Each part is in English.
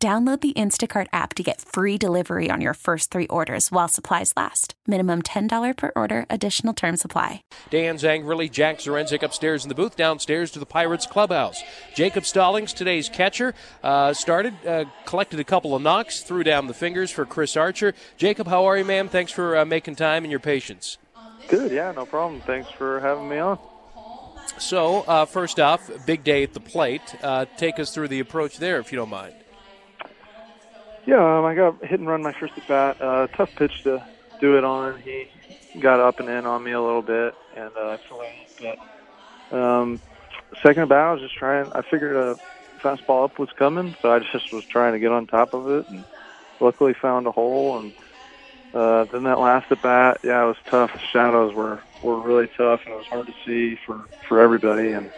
Download the Instacart app to get free delivery on your first three orders while supplies last. Minimum $10 per order, additional term supply. Dan Zangrilli, Jack Zarenzik upstairs in the booth, downstairs to the Pirates clubhouse. Jacob Stallings, today's catcher, uh, started, uh, collected a couple of knocks, threw down the fingers for Chris Archer. Jacob, how are you, ma'am? Thanks for uh, making time and your patience. Good, yeah, no problem. Thanks for having me on. So, uh, first off, big day at the plate. Uh, take us through the approach there, if you don't mind. Yeah, um, I got hit and run my first at bat. Uh, tough pitch to do it on. He got up and in on me a little bit, and uh, I. But um, second at bat, I was just trying. I figured a fastball up was coming, so I just was trying to get on top of it, and luckily found a hole. And uh, then that last at bat, yeah, it was tough. The shadows were were really tough, and it was hard to see for for everybody. And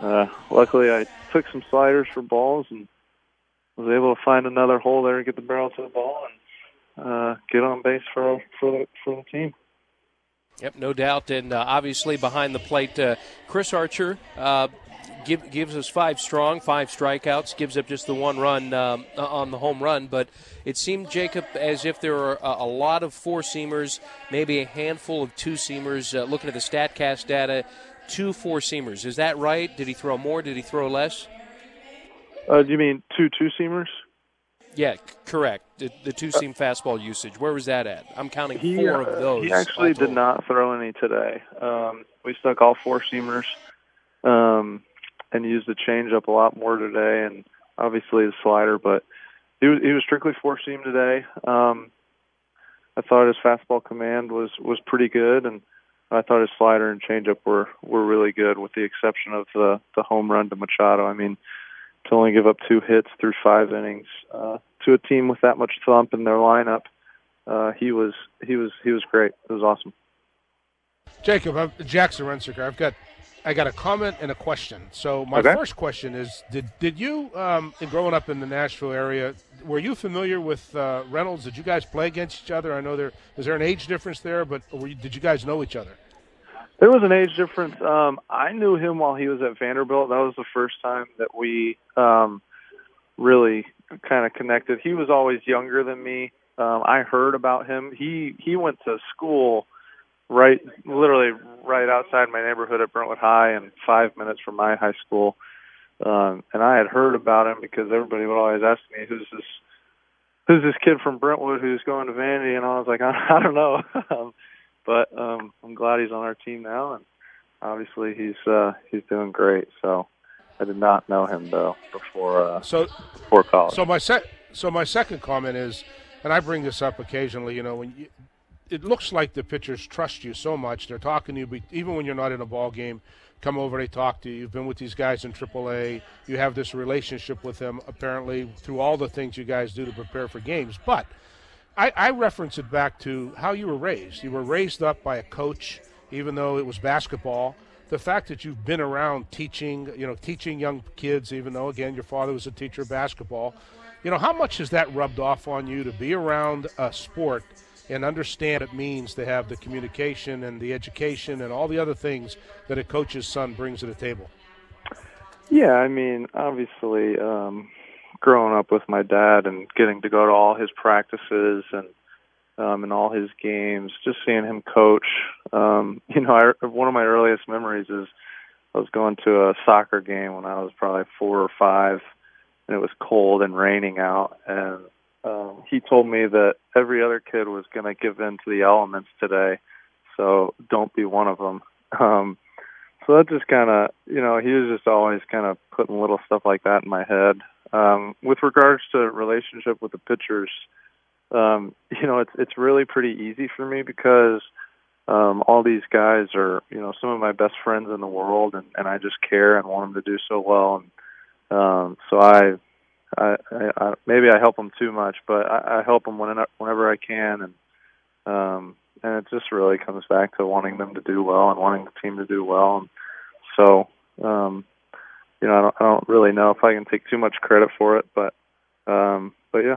uh, luckily, I took some sliders for balls and was able to find another hole there and get the barrel to the ball and uh, get on base for for the, for the team. Yep, no doubt, and uh, obviously behind the plate, uh, Chris Archer uh, give, gives us five strong, five strikeouts, gives up just the one run um, on the home run. But it seemed Jacob as if there were a, a lot of four seamers, maybe a handful of two seamers. Uh, looking at the Statcast data, two four seamers. Is that right? Did he throw more? Did he throw less? Uh, do you mean two two seamers? Yeah, c- correct. The, the two seam fastball usage. Where was that at? I'm counting He, four uh, of those. He actually did not throw any today. Um, we stuck all four seamers um, and used the changeup a lot more today, and obviously the slider. But he was he was strictly four seam today. Um, I thought his fastball command was was pretty good, and I thought his slider and changeup were were really good, with the exception of the the home run to Machado. I mean, to only give up two hits through five innings uh, to a team with that much thump in their lineup, uh, he was he was he was great. It was awesome. Jacob, I'm Jackson Rensiker. I've got I got a comment and a question. So my Okay. first question is: Did did you, um, in growing up in the Nashville area, were you familiar with uh, Reynolds? Did you guys play against each other? I know there is there an age difference there, but were you, did you guys know each other? There was an age difference. Um, I knew him while he was at Vanderbilt. That was the first time that we um, really kind of connected. He was always younger than me. Um, I heard about him. He he went to school right, literally right outside my neighborhood at Brentwood High, and five minutes from my high school. Um, and I had heard about him because everybody would always ask me, "Who's this? Who's this kid from Brentwood who's going to Vandy?" And I was like, "I, I don't know." but um, I'm glad he's on our team now, and obviously he's uh, he's doing great. So I did not know him though before uh, So before college. So my sec- so my second comment is, and I bring this up occasionally. You know, when you, it looks like the pitchers trust you so much, they're talking to you, but even when you're not in a ball game. Come over, they talk to you. You've been with these guys in AAA. You have this relationship with them, apparently, through all the things you guys do to prepare for games. But I, I reference it back to how you were raised. You were raised up by a coach, even though it was basketball. The fact that you've been around teaching, you know, teaching young kids, even though again your father was a teacher of basketball, you know, how much has that rubbed off on you to be around a sport and understand what it means to have the communication and the education and all the other things that a coach's son brings to the table? Yeah, I mean, obviously, um, growing up with my dad and getting to go to all his practices and um, and all his games, just seeing him coach. Um, you know, I, one of my earliest memories is I was going to a soccer game when I was probably four or five, and it was cold and raining out, and um, he told me that every other kid was going to give in to the elements today, so don't be one of them. Um, so that just kind of, you know, he was just always kind of putting little stuff like that in my head. Um, with regards to relationship with the pitchers, um, you know, it's it's really pretty easy for me because um, all these guys are, you know, some of my best friends in the world, and, and I just care and want them to do so well, and um, so I I, I, I maybe I help them too much, but I, I help them whenever, whenever I can, and um, and it just really comes back to wanting them to do well and wanting the team to do well. And so, um, you know, I don't, I don't really know if I can take too much credit for it, but um, but yeah.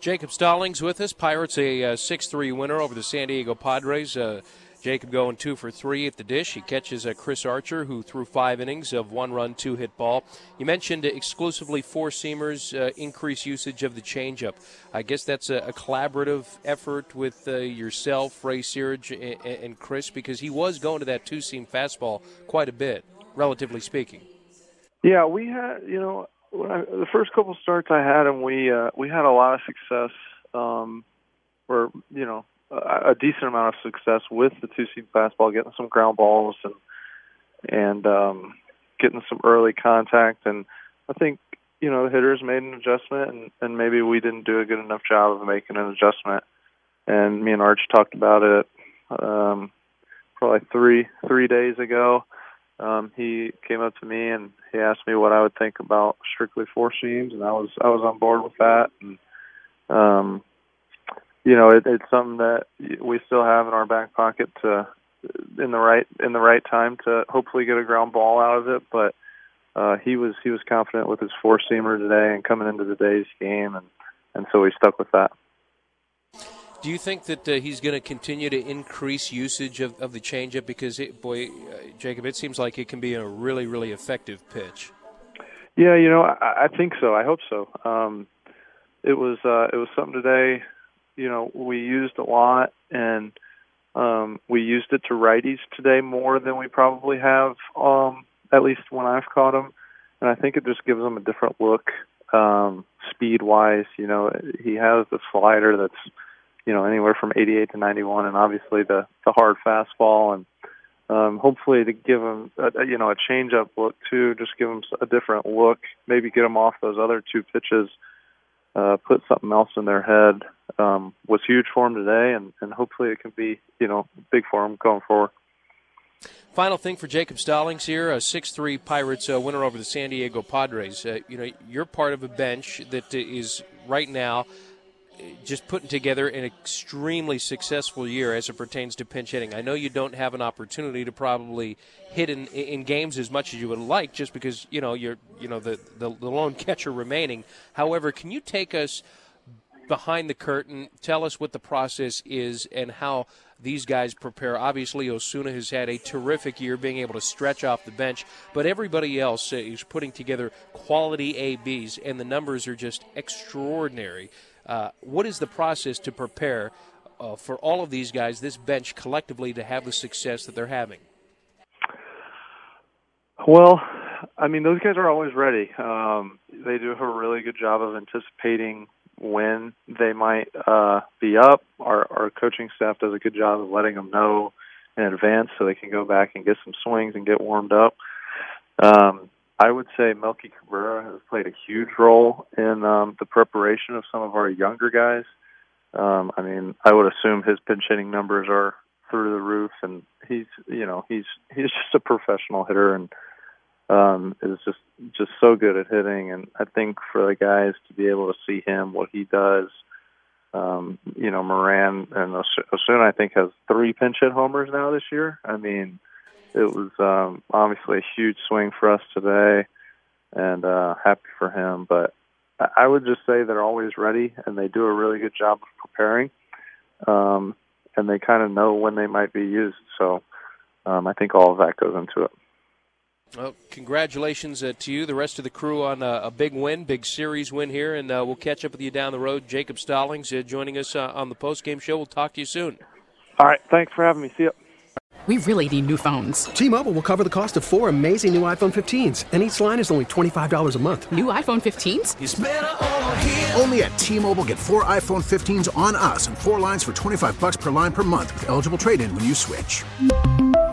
Jacob Stallings with us. Pirates a uh, 6 3 winner over the San Diego Padres. Uh, Jacob going two for three at the dish. He catches a Chris Archer, who threw five innings of one run, two hit ball. You mentioned exclusively four seamers, uh, increase usage of the changeup. I guess that's a, a collaborative effort with uh, yourself, Ray Searage, and, and Chris, because he was going to that two seam fastball quite a bit, relatively speaking. Yeah, we had, you know, I, the first couple starts I had, and we uh, we had a lot of success. Um, where you know a, a decent amount of success with the two seam fastball, getting some ground balls and and um, getting some early contact. And I think you know the hitters made an adjustment, and, and maybe we didn't do a good enough job of making an adjustment. And me and Arch talked about it um, probably three three days ago. Um, he came up to me and he asked me what I would think about strictly four seams, and I was I was on board with that. And um, you know, it, it's something that we still have in our back pocket to in the right in the right time to hopefully get a ground ball out of it. But uh, he was he was confident with his four seamer today and coming into today's game, and and so he stuck with that. Do you think that uh, he's going to continue to increase usage of, of the changeup? Because, it, boy, uh, Jacob, it seems like it can be a really, really effective pitch. Yeah, you know, I, I think so. I hope so. Um, it was uh, it was something today you know we used a lot, and um, we used it to righties today more than we probably have, um, at least when I've caught them. And I think it just gives them a different look, um, speed wise. You know, he has the slider that's you know anywhere from 88 to 91, and obviously the the hard fastball and um, hopefully to give him a, you know a change up look too, just give him a different look, maybe get him off those other two pitches, uh, put something else in their head um, was huge for him today, and, and hopefully it can be you know big for him going forward. Final thing for Jacob Stallings here, a 6-3 Pirates uh, winner over the San Diego Padres. Uh, you know, you're part of a bench that is right now just putting together an extremely successful year as it pertains to pinch hitting. I know you don't have an opportunity to probably hit in, in games as much as you would like, just because you know you're you know the, the the lone catcher remaining. However, can you take us behind the curtain. Tell us what the process is and how these guys prepare. Obviously, Osuna has had a terrific year being able to stretch off the bench, but everybody else is putting together quality ABs, and the numbers are just extraordinary. Uh, what is the process to prepare uh, for all of these guys, this bench collectively, to have the success that they're having? Well, I mean, those guys are always ready. Um, they do a really good job of anticipating when they might uh, be up. Our, our coaching staff does a good job of letting them know in advance so they can go back and get some swings and get warmed up. Um, I would say Melky Cabrera has played a huge role in um, the preparation of some of our younger guys. Um, I mean, I would assume his pinch hitting numbers are through the roof, and he's you know he's he's just a professional hitter, and um, is just just so good at hitting. And I think for the guys to be able to see him, what he does, um, you know, Moran and Osuna, I think, has three pinch hit homers now this year. I mean, it was um, obviously a huge swing for us today, and uh, happy for him. But I would just say they're always ready, and they do a really good job of preparing. Um, and they kind of know when they might be used. So um, I think all of that goes into it. Well, congratulations uh, to you, the rest of the crew, on uh, a big win, big series win here, and uh, we'll catch up with you down the road. Jacob Stallings uh, joining us uh, on the post game show. We'll talk to you soon. All right, thanks for having me. See you. We really need new phones. T-Mobile will cover the cost of four amazing new iPhone 15s, and each line is only twenty five dollars a month. New iPhone 15s? Only at T-Mobile, get four iPhone 15s on us, and four lines for twenty five bucks per line per month with eligible trade-in when you switch.